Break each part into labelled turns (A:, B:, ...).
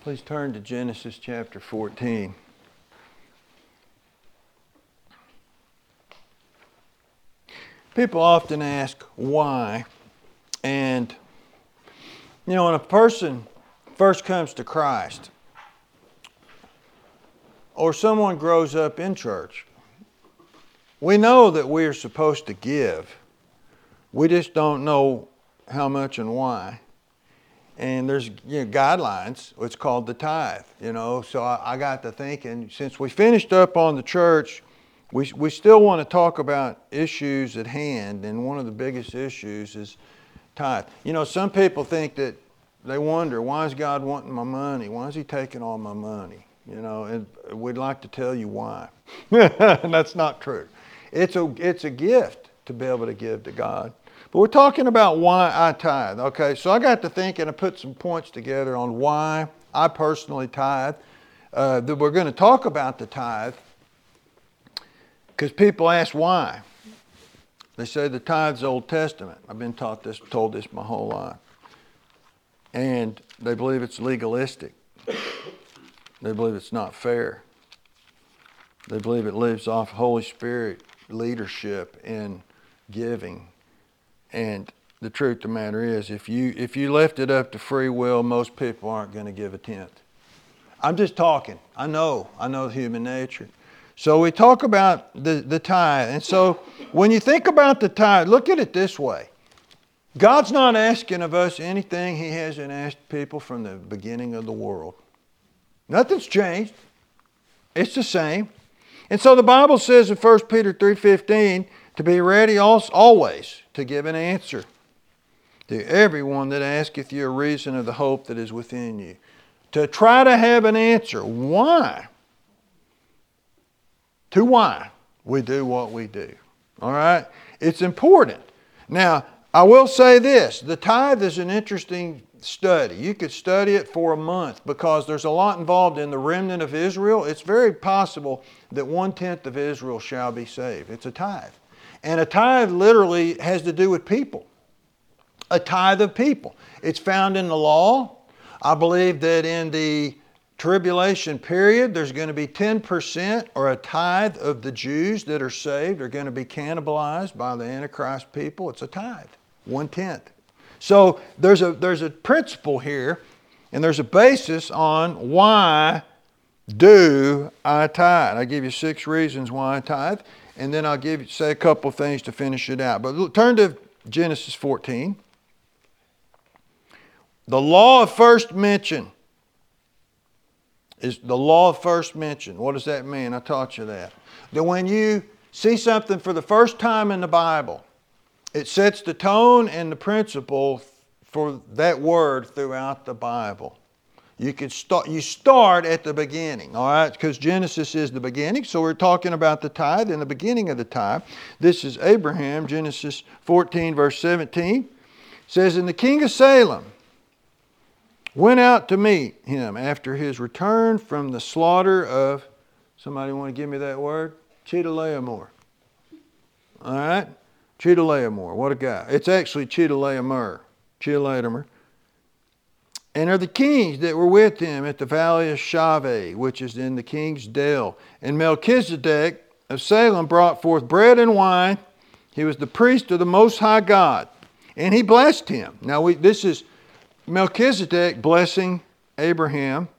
A: Please turn to Genesis chapter 14. People often ask why, and you know, when a person first comes to Christ, or someone grows up in church, we know that we are supposed to give. We just don't know how much and why and there's you know, guidelines. It's called the tithe, you know. So I, I, got to thinking, since we finished up on the church, we, we still want to talk about issues at hand, and one of the biggest issues is tithe. You know, some people think that they wonder, why is God wanting my money? Why is He taking all my money? You know, and we'd like to tell you why. and that's not true. It's a, it's a gift to be able to give to God. But we're talking about why I tithe. Okay, so I got to thinking and put some points together on why I personally tithe. Uh, that we're going to talk about the tithe because people ask why. They say the tithe's Old Testament. I've been taught this, told this my whole life, and they believe it's legalistic. They believe it's not fair. They believe it lives off Holy Spirit leadership in giving and the truth of the matter is, if you if you left it up to free will, most people aren't going to give a tenth. I'm just talking. I know. I know human nature. So we talk about the, the tithe. And so when you think about the tithe, look at it this way. God's not asking of us anything he hasn't asked people from the beginning of the world. Nothing's changed. It's the same. And so the Bible says in 1 Peter 3:15 to be ready always to give an answer to everyone that asketh you a reason of the hope that is within you. To try to have an answer. Why? To why we do what we do. All right? It's important. Now, I will say this the tithe is an interesting study. You could study it for a month because there's a lot involved in the remnant of Israel. It's very possible that one tenth of Israel shall be saved. It's a tithe. And a tithe literally has to do with people. A tithe of people. It's found in the law. I believe that in the tribulation period, there's going to be 10% or a tithe of the Jews that are saved are going to be cannibalized by the Antichrist people. It's a tithe, one tenth. So there's a, there's a principle here, and there's a basis on why do I tithe. I give you six reasons why I tithe and then I'll give say a couple things to finish it out. But turn to Genesis 14. The law of first mention is the law of first mention. What does that mean? I taught you that. That when you see something for the first time in the Bible, it sets the tone and the principle for that word throughout the Bible. You could start you start at the beginning, all right? Because Genesis is the beginning. So we're talking about the tithe in the beginning of the tithe. This is Abraham, Genesis 14, verse 17. says, And the king of Salem went out to meet him after his return from the slaughter of somebody want to give me that word? Chedorlaomer. All right? Chedorlaomer. What a guy. It's actually Chedorlaomer. Chedorlaomer and are the kings that were with him at the valley of Shaveh, which is in the king's dale. And Melchizedek of Salem brought forth bread and wine. He was the priest of the Most High God, and he blessed him. Now, we, this is Melchizedek blessing Abraham.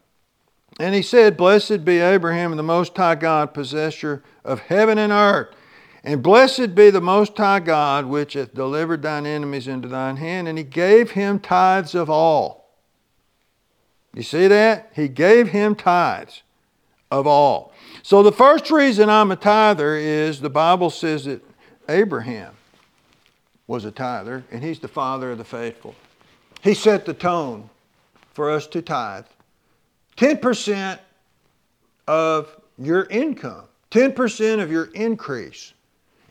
A: And he said, Blessed be Abraham, the Most High God, possessor of heaven and earth. And blessed be the Most High God, which hath delivered thine enemies into thine hand. And he gave him tithes of all. You see that? He gave him tithes of all. So the first reason I'm a tither is the Bible says that Abraham was a tither, and he's the father of the faithful. He set the tone for us to tithe. 10% of your income, 10% of your increase.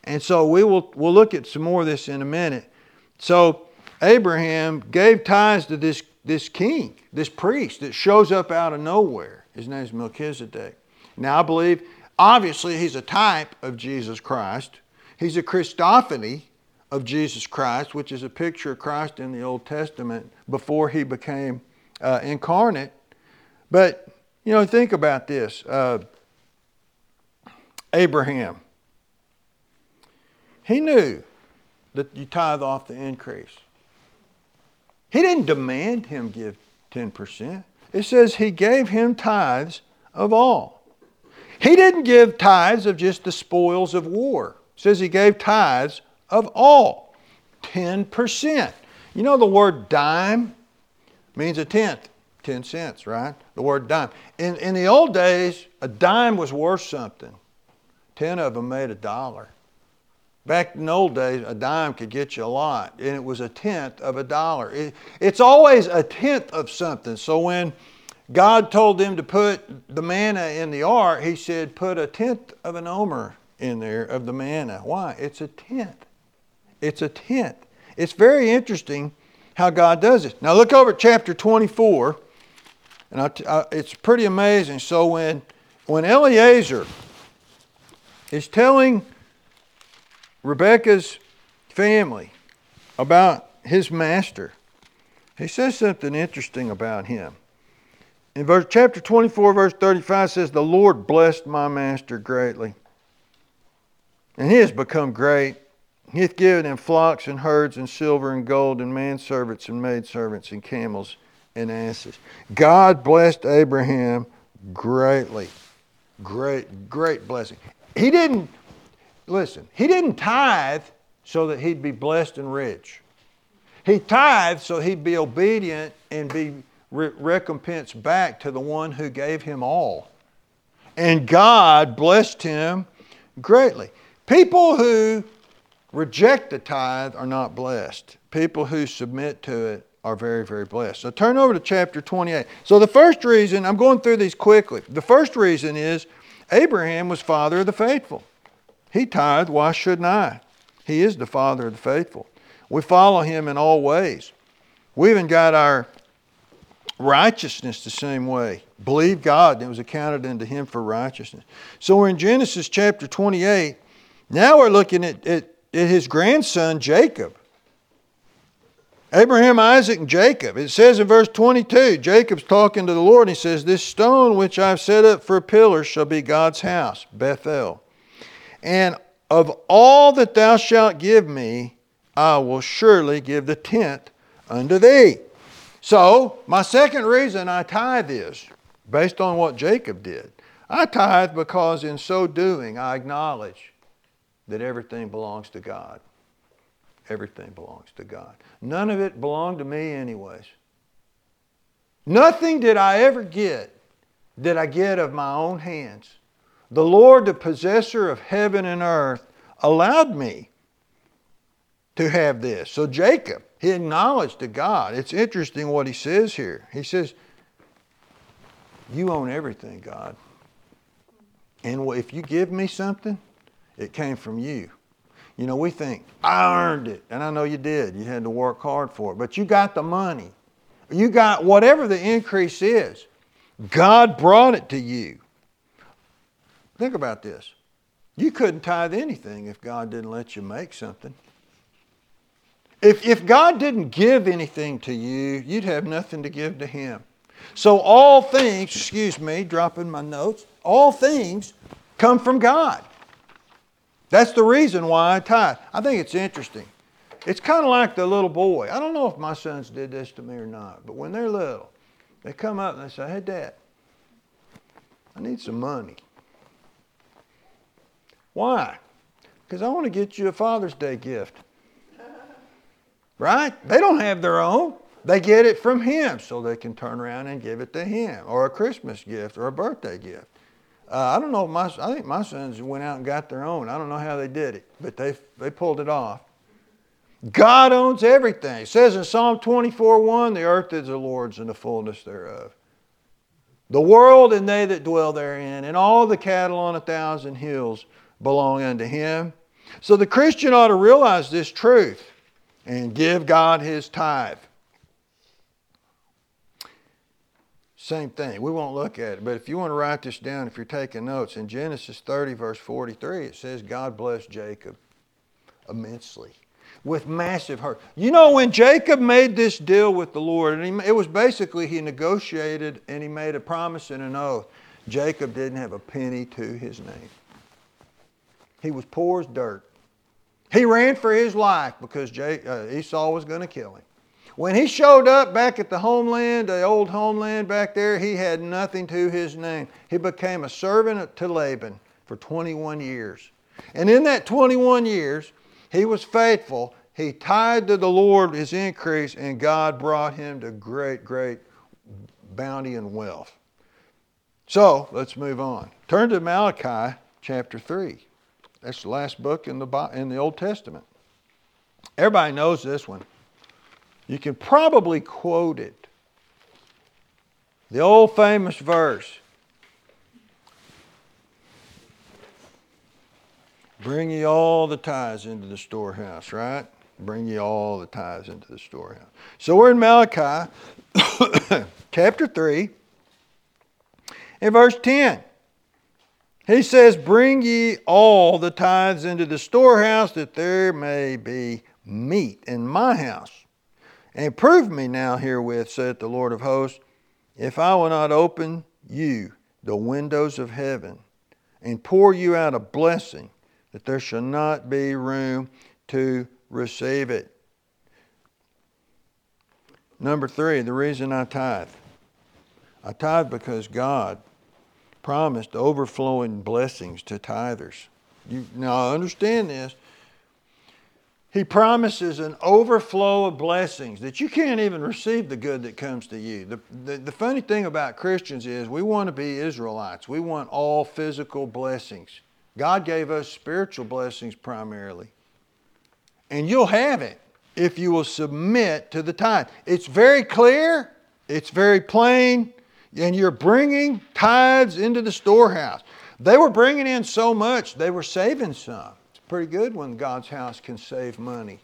A: And so we will we'll look at some more of this in a minute. So Abraham gave tithes to this this king, this priest that shows up out of nowhere. His name is Melchizedek. Now, I believe, obviously, he's a type of Jesus Christ. He's a Christophany of Jesus Christ, which is a picture of Christ in the Old Testament before he became uh, incarnate. But, you know, think about this uh, Abraham. He knew that you tithe off the increase. He didn't demand him give 10%. It says he gave him tithes of all. He didn't give tithes of just the spoils of war. It says he gave tithes of all. 10%. You know the word dime means a tenth, 10 cents, right? The word dime. In, in the old days, a dime was worth something. 10 of them made a dollar. Back in the old days, a dime could get you a lot, and it was a tenth of a dollar. It, it's always a tenth of something. So when God told them to put the manna in the ark, He said, put a tenth of an omer in there of the manna. Why? It's a tenth. It's a tenth. It's very interesting how God does it. Now look over at chapter 24, and I, I, it's pretty amazing. So when when Eliezer is telling Rebecca's family about his master, he says something interesting about him. In verse, chapter 24, verse 35 says, The Lord blessed my master greatly, and he has become great. He hath given him flocks and herds and silver and gold and manservants and maidservants and camels and asses. God blessed Abraham greatly. Great, great blessing. He didn't listen, he didn't tithe so that he'd be blessed and rich. He tithed so he'd be obedient and be re- recompensed back to the one who gave him all. And God blessed him greatly. People who reject the tithe are not blessed. People who submit to it are very, very blessed. So turn over to chapter 28. So the first reason, I'm going through these quickly. The first reason is Abraham was father of the faithful. He tithed, why shouldn't I? He is the father of the faithful. We follow him in all ways. We even got our righteousness the same way. Believe God, and it was accounted unto him for righteousness. So we're in Genesis chapter 28. Now we're looking at, at, at his grandson Jacob. Abraham, Isaac, and Jacob. It says in verse 22, Jacob's talking to the Lord, and he says, This stone which I've set up for a pillar shall be God's house, Bethel. And of all that thou shalt give me, I will surely give the tenth unto thee. So, my second reason I tithe is based on what Jacob did. I tithe because in so doing I acknowledge that everything belongs to God. Everything belongs to God. None of it belonged to me, anyways. Nothing did I ever get did I get of my own hands. The Lord, the possessor of heaven and earth, allowed me to have this. So Jacob, he acknowledged to God. It's interesting what he says here. He says, You own everything, God. And if you give me something, it came from you. You know, we think, I earned it. And I know you did. You had to work hard for it. But you got the money. You got whatever the increase is. God brought it to you. Think about this. You couldn't tithe anything if God didn't let you make something. If, if God didn't give anything to you, you'd have nothing to give to Him. So all things, excuse me, dropping my notes, all things come from God. That's the reason why I tithe. I think it's interesting. It's kind of like the little boy. I don't know if my sons did this to me or not, but when they're little, they come up and they say, Hey, Dad, I need some money. Why? Because I want to get you a Father's Day gift. Right? They don't have their own. They get it from Him so they can turn around and give it to Him, or a Christmas gift, or a birthday gift. Uh, I don't know. My, I think my sons went out and got their own. I don't know how they did it, but they, they pulled it off. God owns everything. It says in Psalm 24 1, the earth is the Lord's and the fullness thereof. The world and they that dwell therein, and all the cattle on a thousand hills belong unto Him. So the Christian ought to realize this truth and give God His tithe. Same thing. We won't look at it, but if you want to write this down, if you're taking notes, in Genesis 30, verse 43, it says God blessed Jacob immensely. with massive hurt. You know, when Jacob made this deal with the Lord, and he, it was basically he negotiated and he made a promise and an oath. Jacob didn't have a penny to his name. He was poor as dirt. He ran for his life because uh, Esau was going to kill him. When he showed up back at the homeland, the old homeland back there, he had nothing to his name. He became a servant to Laban for 21 years. And in that 21 years, he was faithful. He tied to the Lord his increase, and God brought him to great, great bounty and wealth. So let's move on. Turn to Malachi chapter 3. That's the last book in the, in the Old Testament. Everybody knows this one. You can probably quote it. The old famous verse Bring ye all the tithes into the storehouse, right? Bring ye all the tithes into the storehouse. So we're in Malachi chapter 3 in verse 10. He says, Bring ye all the tithes into the storehouse, that there may be meat in my house. And prove me now herewith, saith the Lord of hosts, if I will not open you the windows of heaven and pour you out a blessing, that there shall not be room to receive it. Number three, the reason I tithe. I tithe because God promised overflowing blessings to tithers. You, now, understand this. He promises an overflow of blessings that you can't even receive the good that comes to you. The, the, the, funny thing about Christians is we want to be Israelites. We want all physical blessings. God gave us spiritual blessings primarily. And you'll have it if you will submit to the tithe. It's very clear, it's very plain, and you're bringing tithes into the storehouse. They were bringing in so much, they were saving some. It's pretty good when God's house can save money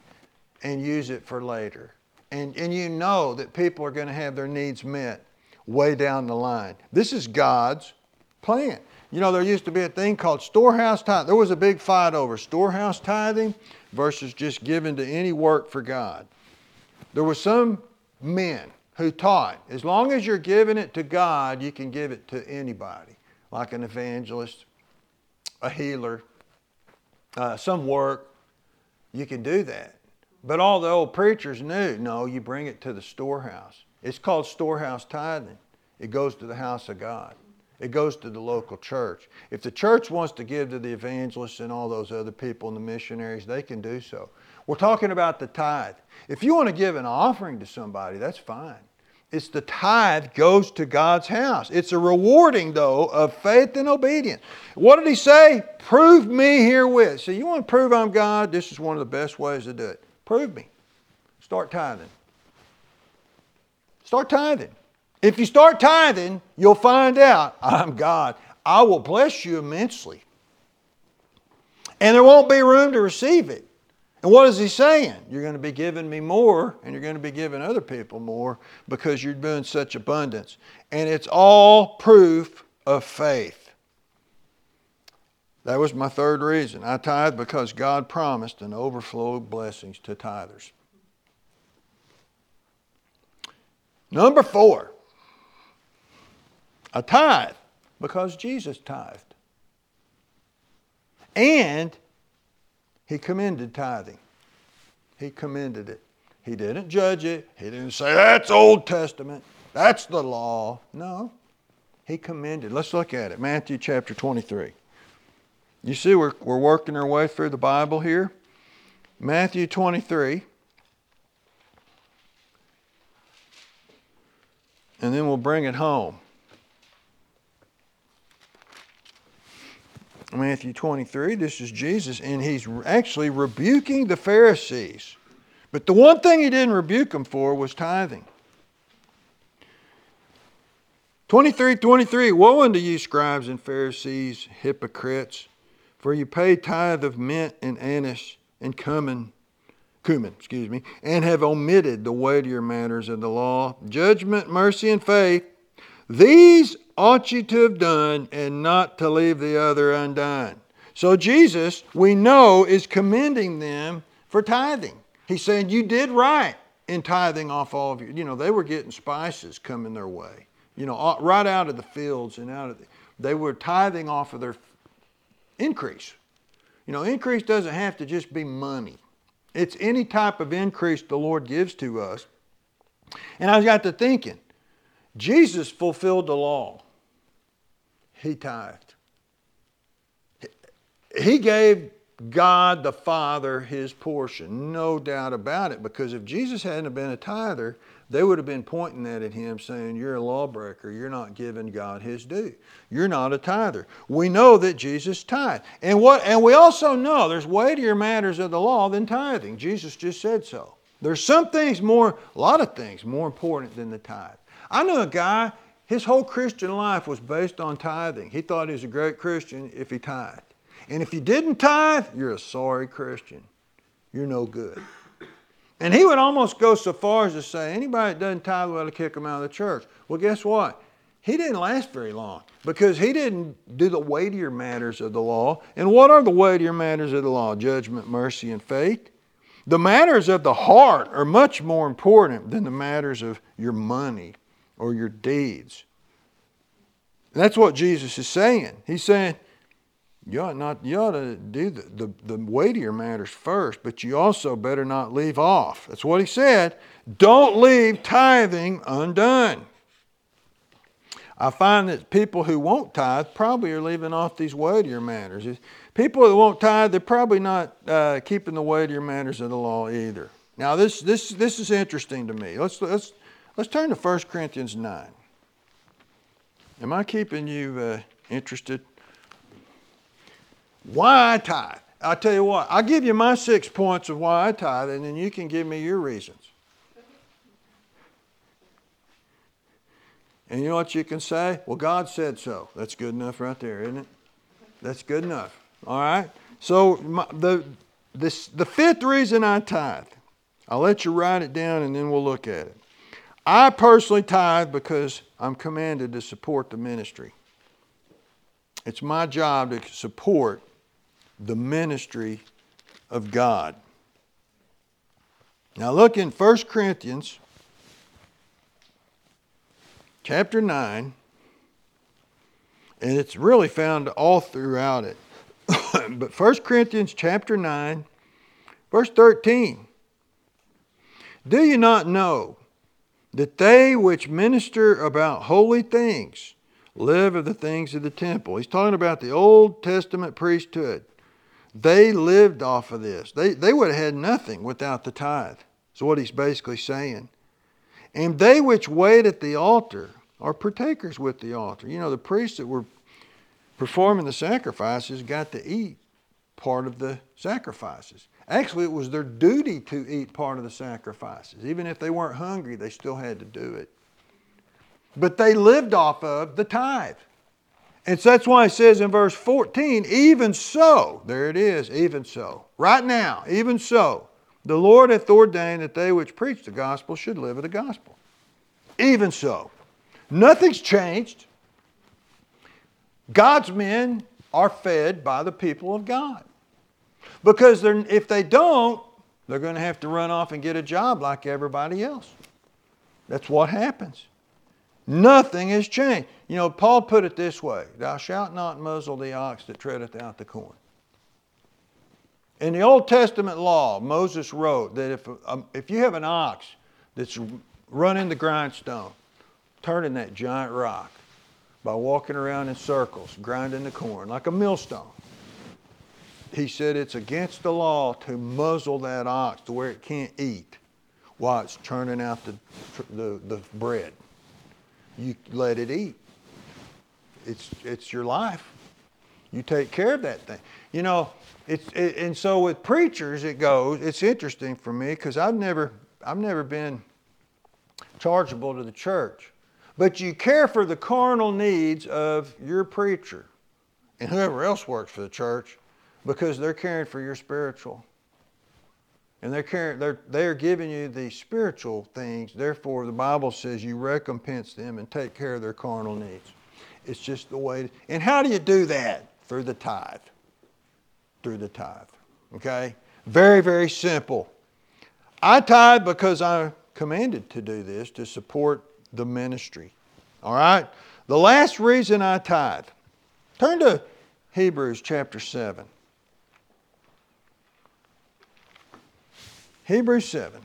A: and use it for later. And, and you know that people are going to have their needs met way down the line. This is God's plan. You know, there used to be a thing called storehouse tithing. There was a big fight over storehouse tithing versus just giving to any work for God. There were some men who taught as long as you're giving it to God, you can give it to anybody, like an evangelist, a healer, uh, some work. You can do that. But all the old preachers knew no, you bring it to the storehouse. It's called storehouse tithing, it goes to the house of God. It goes to the local church. If the church wants to give to the evangelists and all those other people and the missionaries, they can do so. We're talking about the tithe. If you want to give an offering to somebody, that's fine. It's the tithe goes to God's house. It's a rewarding, though, of faith and obedience. What did he say? Prove me herewith. So you want to prove I'm God? This is one of the best ways to do it. Prove me. Start tithing. Start tithing. If you start tithing, you'll find out I'm God. I will bless you immensely. And there won't be room to receive it. And what is he saying? You're going to be giving me more, and you're going to be giving other people more because you're doing such abundance. And it's all proof of faith. That was my third reason. I tithe because God promised an overflow of blessings to tithers. Number four, a tithe because Jesus tithed. And he commended tithing. He commended it. He didn't judge it. He didn't say, that's Old Testament. That's the law. No. He commended. Let's look at it. Matthew chapter 23. You see, we're, we're working our way through the Bible here. Matthew 23. And then we'll bring it home. Matthew 23, this is Jesus, and he's actually rebuking the Pharisees. But the one thing he didn't rebuke them for was tithing. 23 23 Woe unto you, scribes and Pharisees, hypocrites, for you pay tithe of mint and anise and cumin, cumin, excuse me, and have omitted the weightier matters of the law, judgment, mercy, and faith. These ought you to have done and not to leave the other undone. So Jesus, we know, is commending them for tithing. He's saying you did right in tithing off all of your, you know, they were getting spices coming their way, you know, right out of the fields and out of the, they were tithing off of their increase. You know, increase doesn't have to just be money. It's any type of increase the Lord gives to us. And I got to thinking, Jesus fulfilled the law. He tithed. He gave God the Father his portion, no doubt about it. Because if Jesus hadn't been a tither, they would have been pointing that at him saying, You're a lawbreaker. You're not giving God his due. You're not a tither. We know that Jesus tithed. And, what, and we also know there's weightier matters of the law than tithing. Jesus just said so. There's some things more, a lot of things more important than the tithe. I knew a guy, his whole Christian life was based on tithing. He thought he was a great Christian if he tithed. And if you didn't tithe, you're a sorry Christian. You're no good. And he would almost go so far as to say, anybody that doesn't tithe, we ought to kick them out of the church. Well, guess what? He didn't last very long because he didn't do the weightier matters of the law. And what are the weightier matters of the law? Judgment, mercy, and faith. The matters of the heart are much more important than the matters of your money or your deeds. that's what Jesus is saying. He's saying, you ought not you ought to do the, the, the weightier matters first, but you also better not leave off. That's what he said. Don't leave tithing undone. I find that people who won't tithe probably are leaving off these weightier matters. People who won't tithe, they're probably not uh, keeping the weightier matters of the law either. Now, this, this, this is interesting to me. Let's, let's, let's turn to 1 Corinthians 9. Am I keeping you uh, interested? Why I tithe? I'll tell you what, I'll give you my six points of why I tithe, and then you can give me your reasons. And you know what you can say? Well, God said so. That's good enough right there, isn't it? That's good enough. All right? So, my, the, this, the fifth reason I tithe, I'll let you write it down and then we'll look at it. I personally tithe because I'm commanded to support the ministry. It's my job to support the ministry of God. Now look in 1 Corinthians chapter 9, and it's really found all throughout it. but 1 Corinthians chapter 9, verse 13. Do you not know that they which minister about holy things live of the things of the temple? He's talking about the Old Testament priesthood. They lived off of this. They, they would have had nothing without the tithe. Is what he's basically saying. And they which wait at the altar are partakers with the altar. You know, the priests that were performing the sacrifices got to eat part of the sacrifices. Actually, it was their duty to eat part of the sacrifices. Even if they weren't hungry, they still had to do it. But they lived off of the tithe. And so that's why it says in verse 14, even so, there it is, even so. Right now, even so, the Lord hath ordained that they which preach the gospel should live of the gospel. Even so. Nothing's changed. God's men are fed by the people of God. Because if they don't, they're going to have to run off and get a job like everybody else. That's what happens. Nothing has changed. You know, Paul put it this way Thou shalt not muzzle the ox that treadeth out the corn. In the Old Testament law, Moses wrote that if, um, if you have an ox that's running the grindstone, turning that giant rock by walking around in circles, grinding the corn like a millstone, he said it's against the law to muzzle that ox to where it can't eat while it's churning out the, the, the bread you let it eat. It's, it's your life. You take care of that thing. You know, it's, it, and so with preachers, it goes, it's interesting for me because I've never, I've never been chargeable to the church. But you care for the carnal needs of your preacher and whoever else works for the church because they're caring for your spiritual and they're, caring, they're, they're giving you the spiritual things. Therefore, the Bible says you recompense them and take care of their carnal needs. It's just the way. And how do you do that? Through the tithe. Through the tithe. Okay? Very, very simple. I tithe because I'm commanded to do this to support the ministry. All right? The last reason I tithe. Turn to Hebrews chapter 7. Hebrews 7.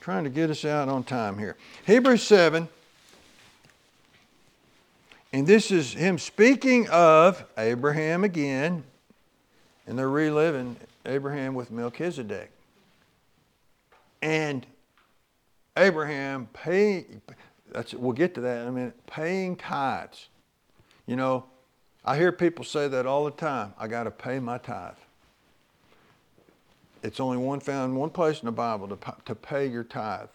A: Trying to get us out on time here. Hebrews 7. And this is him speaking of Abraham again, and they're reliving Abraham with Melchizedek. And Abraham paying, we'll get to that in a minute, paying tithes. You know, I hear people say that all the time. I got to pay my tithe. It's only one found one place in the Bible to, to pay your tithe.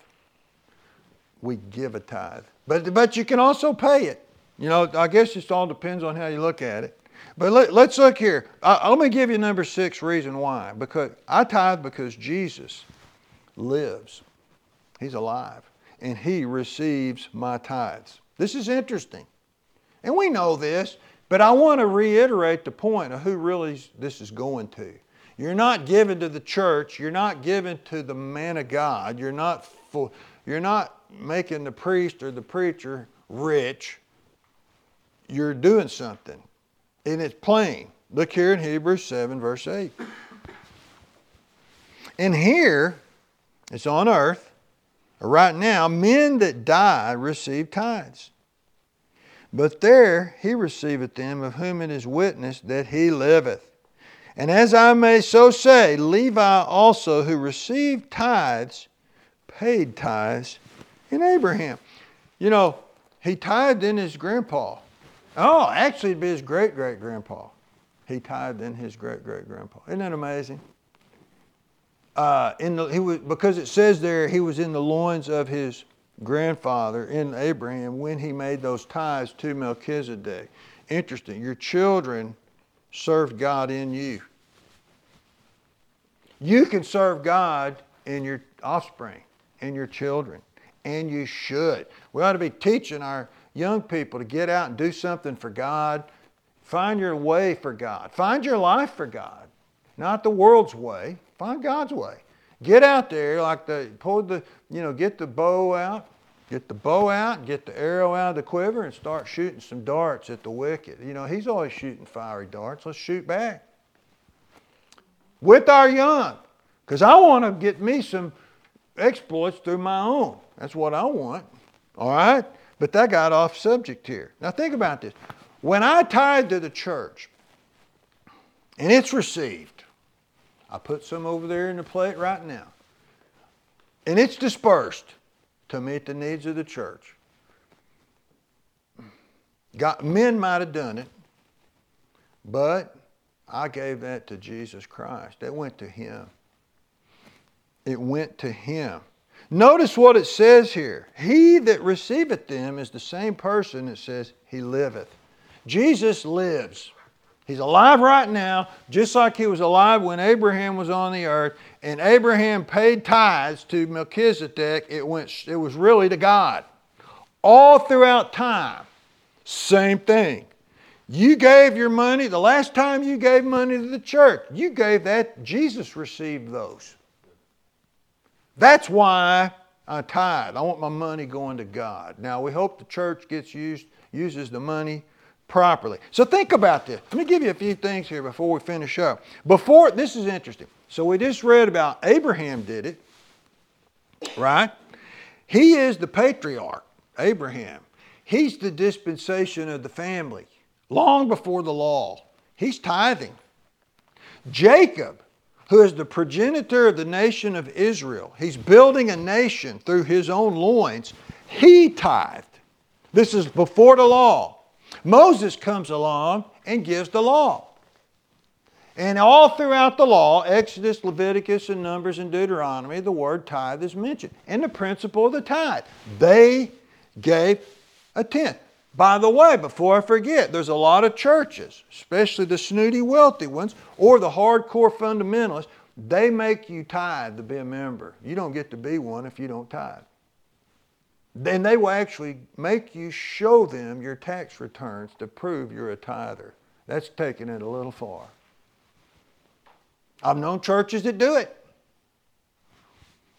A: We give a tithe, but but you can also pay it. You know, I guess it all depends on how you look at it. But let, us look here. I, let me give you number six reason why. Because I tithe because Jesus lives. He's alive. And he receives my tithes. This is interesting. And we know this, but I want to reiterate the point of who really this is going to. You're not given to the church. You're not given to the man of God. You're not, full, you're not making the priest or the preacher rich you're doing something. And it's plain. Look here in Hebrews 7, verse 8. And here, it's on earth, right now, men that die receive tithes. But there he receiveth them of whom it is witnessed that he liveth. And as I may so say, Levi also, who received tithes, paid tithes in Abraham. You know, he tithed in his grandpa. Oh, actually, it'd be his great great grandpa. He tithed in his great great grandpa. Isn't that amazing? Uh, in the, he was, because it says there he was in the loins of his grandfather in Abraham when he made those tithes to Melchizedek. Interesting. Your children served God in you. You can serve God in your offspring, in your children, and you should. We ought to be teaching our young people to get out and do something for God. Find your way for God. Find your life for God. Not the world's way. Find God's way. Get out there like the pull the you know get the bow out, get the bow out, get the arrow out of the quiver, and start shooting some darts at the wicked. You know he's always shooting fiery darts. Let's shoot back with our young, because I want to get me some exploits through my own. That's what I want. All right. But that got off subject here. Now think about this. When I tithe to the church and it's received, I put some over there in the plate right now, and it's dispersed to meet the needs of the church. God, men might have done it, but I gave that to Jesus Christ. It went to Him. It went to Him. Notice what it says here. He that receiveth them is the same person that says he liveth. Jesus lives. He's alive right now, just like he was alive when Abraham was on the earth. And Abraham paid tithes to Melchizedek. It, went, it was really to God. All throughout time, same thing. You gave your money, the last time you gave money to the church, you gave that, Jesus received those. That's why I tithe. I want my money going to God. Now we hope the church gets used, uses the money properly. So think about this. Let me give you a few things here before we finish up. Before this is interesting. So we just read about Abraham did it, right? He is the patriarch, Abraham. He's the dispensation of the family long before the law. He's tithing. Jacob who is the progenitor of the nation of Israel. He's building a nation through his own loins. He tithed. This is before the law. Moses comes along and gives the law. And all throughout the law, Exodus, Leviticus, and Numbers, and Deuteronomy, the word tithe is mentioned. And the principle of the tithe. They gave a tenth. By the way, before I forget, there's a lot of churches, especially the snooty, wealthy ones, or the hardcore fundamentalists, they make you tithe to be a member. You don't get to be one if you don't tithe. Then they will actually make you show them your tax returns to prove you're a tither. That's taking it a little far. I've known churches that do it.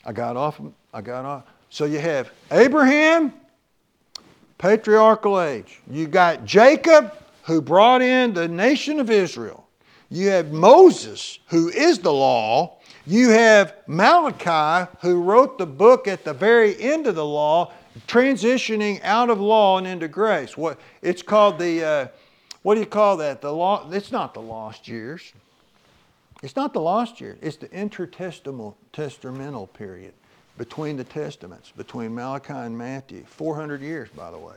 A: I got off. I got off. So you have Abraham, patriarchal age. You got Jacob, who brought in the nation of Israel. You have Moses, who is the law. You have Malachi, who wrote the book at the very end of the law, transitioning out of law and into grace. What it's called the uh, what do you call that? The law. It's not the lost years. It's not the lost year. It's the intertestamental period between the testaments, between Malachi and Matthew. 400 years, by the way.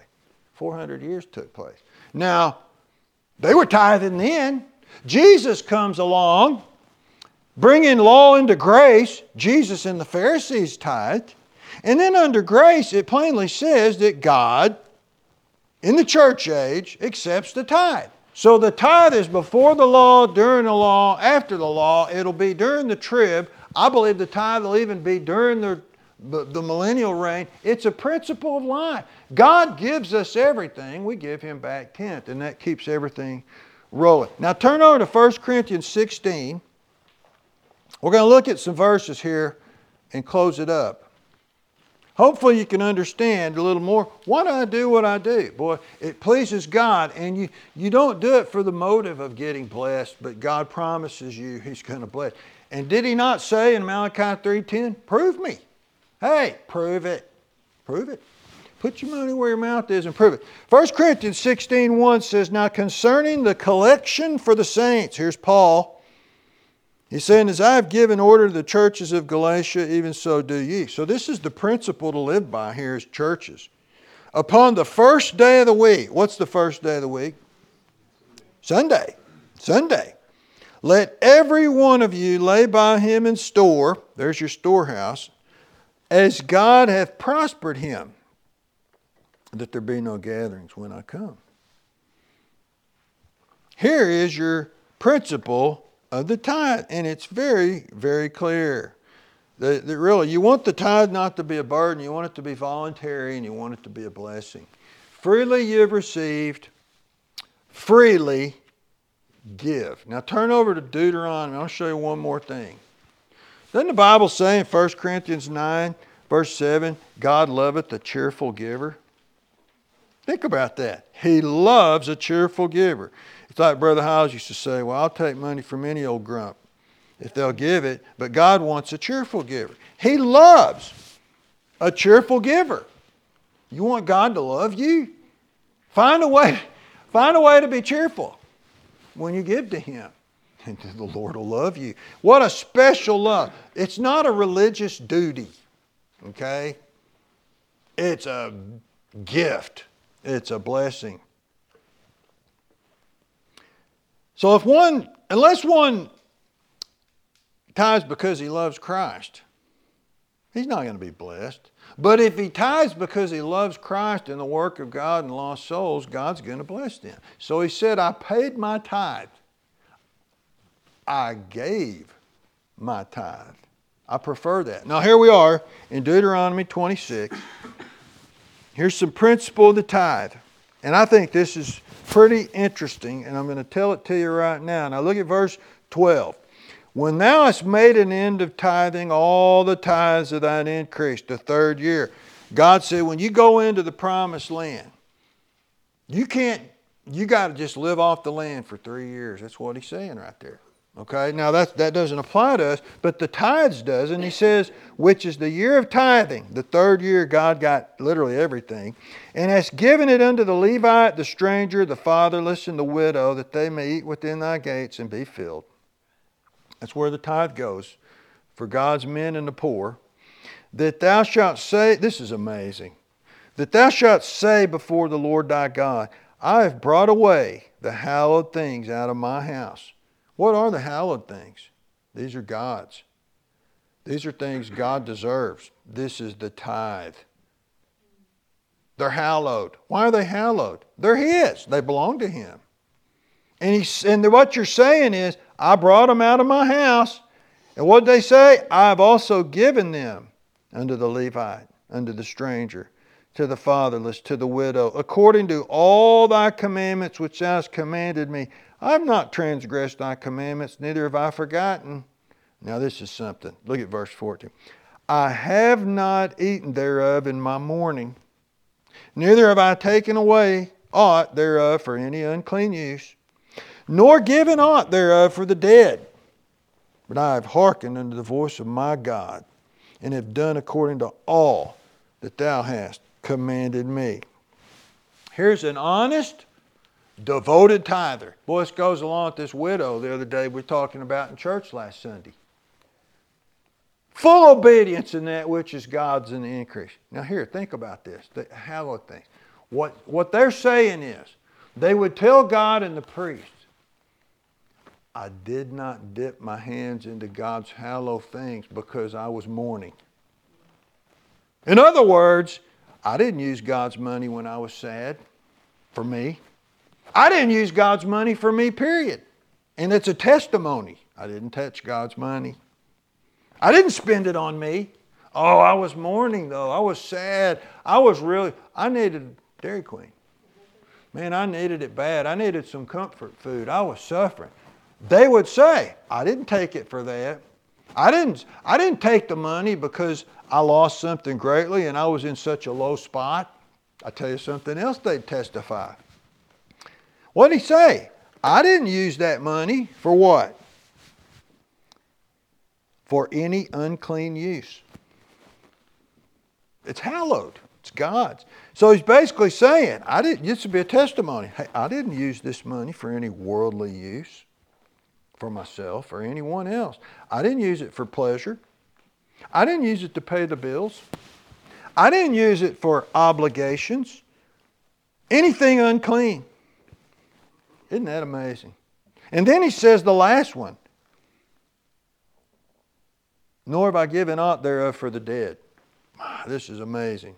A: 400 years took place. Now, they were tithing then. Jesus comes along, bringing law into grace. Jesus and the Pharisees tithed. And then under grace, it plainly says that God, in the church age, accepts the tithe. So the tithe is before the law, during the law, after the law. It'll be during the trib. I believe the tithe will even be during the, the millennial reign. It's a principle of life. God gives us everything, we give Him back tenth, and that keeps everything rolling. Now turn over to 1 Corinthians 16. We're going to look at some verses here and close it up. Hopefully, you can understand a little more. Why do I do what I do? Boy, it pleases God, and you, you don't do it for the motive of getting blessed, but God promises you He's going to bless. And did He not say in Malachi 3:10, "Prove me"? Hey, prove it, prove it. Put your money where your mouth is and prove it. 1 Corinthians 16:1 says, "Now concerning the collection for the saints, here's Paul." He's saying, As I have given order to the churches of Galatia, even so do ye. So, this is the principle to live by here as churches. Upon the first day of the week, what's the first day of the week? Sunday. Sunday. Let every one of you lay by him in store, there's your storehouse, as God hath prospered him, that there be no gatherings when I come. Here is your principle of the tithe. And it's very, very clear. That, that really, you want the tithe not to be a burden, you want it to be voluntary, and you want it to be a blessing. Freely you've received, freely give. Now turn over to Deuteronomy. I'll show you one more thing. Doesn't the Bible say in 1 Corinthians 9, verse 7, God loveth a cheerful giver? Think about that. He loves a cheerful giver. It's like Brother Howes used to say, Well, I'll take money from any old grump if they'll give it, but God wants a cheerful giver. He loves a cheerful giver. You want God to love you? Find a way, find a way to be cheerful when you give to Him. And the Lord will love you. What a special love. It's not a religious duty, okay? It's a gift, it's a blessing. So if one, unless one tithes because he loves Christ, he's not going to be blessed. But if he tithes because he loves Christ and the work of God and lost souls, God's going to bless them. So he said, I paid my tithe. I gave my tithe. I prefer that. Now, here we are in Deuteronomy 26. Here's some principle of the tithe. And I think this is pretty interesting, and I'm going to tell it to you right now. Now, look at verse 12. When thou hast made an end of tithing all the tithes of thine increase, the third year, God said, when you go into the promised land, you can't, you got to just live off the land for three years. That's what he's saying right there. Okay, now that, that doesn't apply to us, but the tithes does. And he says, which is the year of tithing, the third year God got literally everything, and has given it unto the Levite, the stranger, the fatherless, and the widow, that they may eat within thy gates and be filled. That's where the tithe goes for God's men and the poor. That thou shalt say, this is amazing, that thou shalt say before the Lord thy God, I have brought away the hallowed things out of my house what are the hallowed things? These are God's. These are things God deserves. This is the tithe. They're hallowed. Why are they hallowed? They're His. They belong to Him. And, he, and what you're saying is, I brought them out of my house. And what they say? I've also given them unto the Levite, unto the stranger, to the fatherless, to the widow, according to all thy commandments which thou hast commanded me. I've not transgressed thy commandments, neither have I forgotten. Now, this is something. Look at verse 14. I have not eaten thereof in my mourning, neither have I taken away aught thereof for any unclean use, nor given aught thereof for the dead. But I have hearkened unto the voice of my God, and have done according to all that thou hast commanded me. Here's an honest, devoted tither. Boy, this goes along with this widow the other day we were talking about in church last Sunday. Full obedience in that which is God's in the increase. Now, here, think about this the hallowed things. What, what they're saying is, they would tell God and the priest, I did not dip my hands into God's hallowed things because I was mourning. In other words, I didn't use God's money when I was sad for me. I didn't use God's money for me, period. And it's a testimony. I didn't touch God's money. I didn't spend it on me. Oh, I was mourning though. I was sad. I was really, I needed Dairy Queen. Man, I needed it bad. I needed some comfort food. I was suffering. They would say, I didn't take it for that. I didn't, I didn't take the money because I lost something greatly and I was in such a low spot. I tell you something else they'd testify. What did he say? I didn't use that money for what? For any unclean use. It's hallowed. It's God's. So he's basically saying, I didn't, this would be a testimony. Hey, I didn't use this money for any worldly use for myself or anyone else. I didn't use it for pleasure. I didn't use it to pay the bills. I didn't use it for obligations. Anything unclean. Isn't that amazing? And then he says the last one Nor have I given aught thereof for the dead. This is amazing.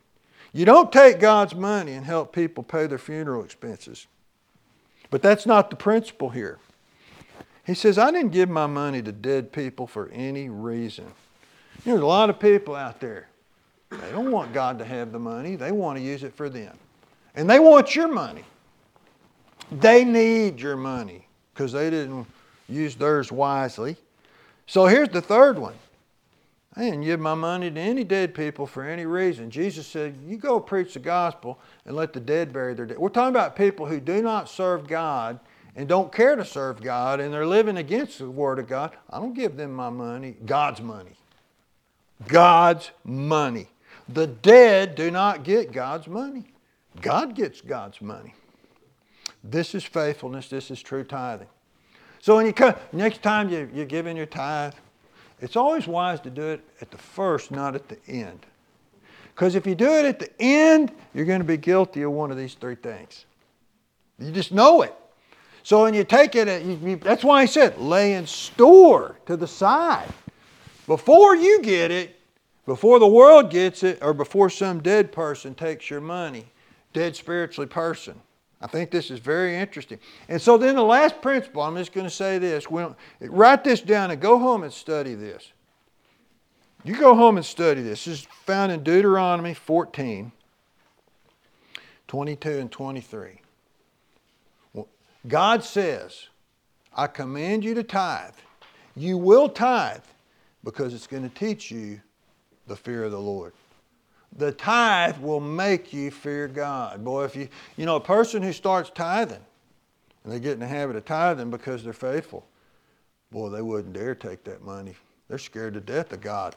A: You don't take God's money and help people pay their funeral expenses. But that's not the principle here. He says, I didn't give my money to dead people for any reason. There's a lot of people out there. They don't want God to have the money. They want to use it for them. And they want your money. They need your money because they didn't use theirs wisely. So here's the third one. I didn't give my money to any dead people for any reason. Jesus said, You go preach the gospel and let the dead bury their dead. We're talking about people who do not serve God and don't care to serve God and they're living against the Word of God, I don't give them my money, God's money. God's money. The dead do not get God's money. God gets God's money. This is faithfulness. This is true tithing. So when you come, next time you, you're giving your tithe, it's always wise to do it at the first, not at the end. Because if you do it at the end, you're going to be guilty of one of these three things. You just know it. So when you take it, you, you, that's why I said lay in store to the side. Before you get it, before the world gets it, or before some dead person takes your money, dead spiritually person. I think this is very interesting. And so then the last principle, I'm just going to say this. write this down and go home and study this. You go home and study this. This is found in Deuteronomy 14, 22 and 23. God says, I command you to tithe. You will tithe because it's going to teach you the fear of the Lord. The tithe will make you fear God. Boy, if you, you know, a person who starts tithing and they get in the habit of tithing because they're faithful, boy, they wouldn't dare take that money. They're scared to death of God.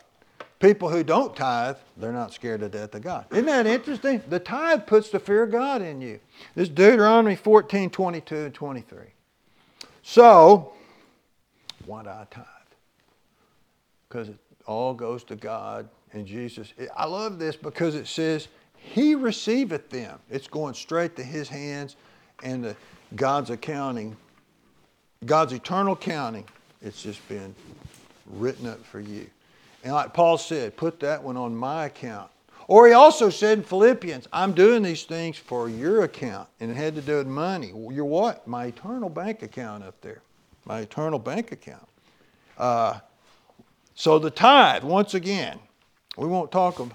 A: People who don't tithe, they're not scared to death of God. Isn't that interesting? The tithe puts the fear of God in you. This is Deuteronomy 14, 22 and 23. So, why do I tithe? Because it all goes to God and Jesus. I love this because it says, He receiveth them. It's going straight to His hands and the, God's accounting, God's eternal counting. It's just been written up for you. And like Paul said, put that one on my account. Or he also said in Philippians, I'm doing these things for your account. And it had to do with money. Your what? My eternal bank account up there. My eternal bank account. Uh, so the tithe, once again, we won't talk of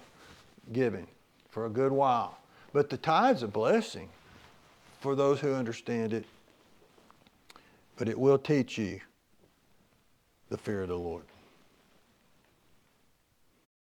A: giving for a good while. But the tithe's a blessing for those who understand it. But it will teach you the fear of the Lord.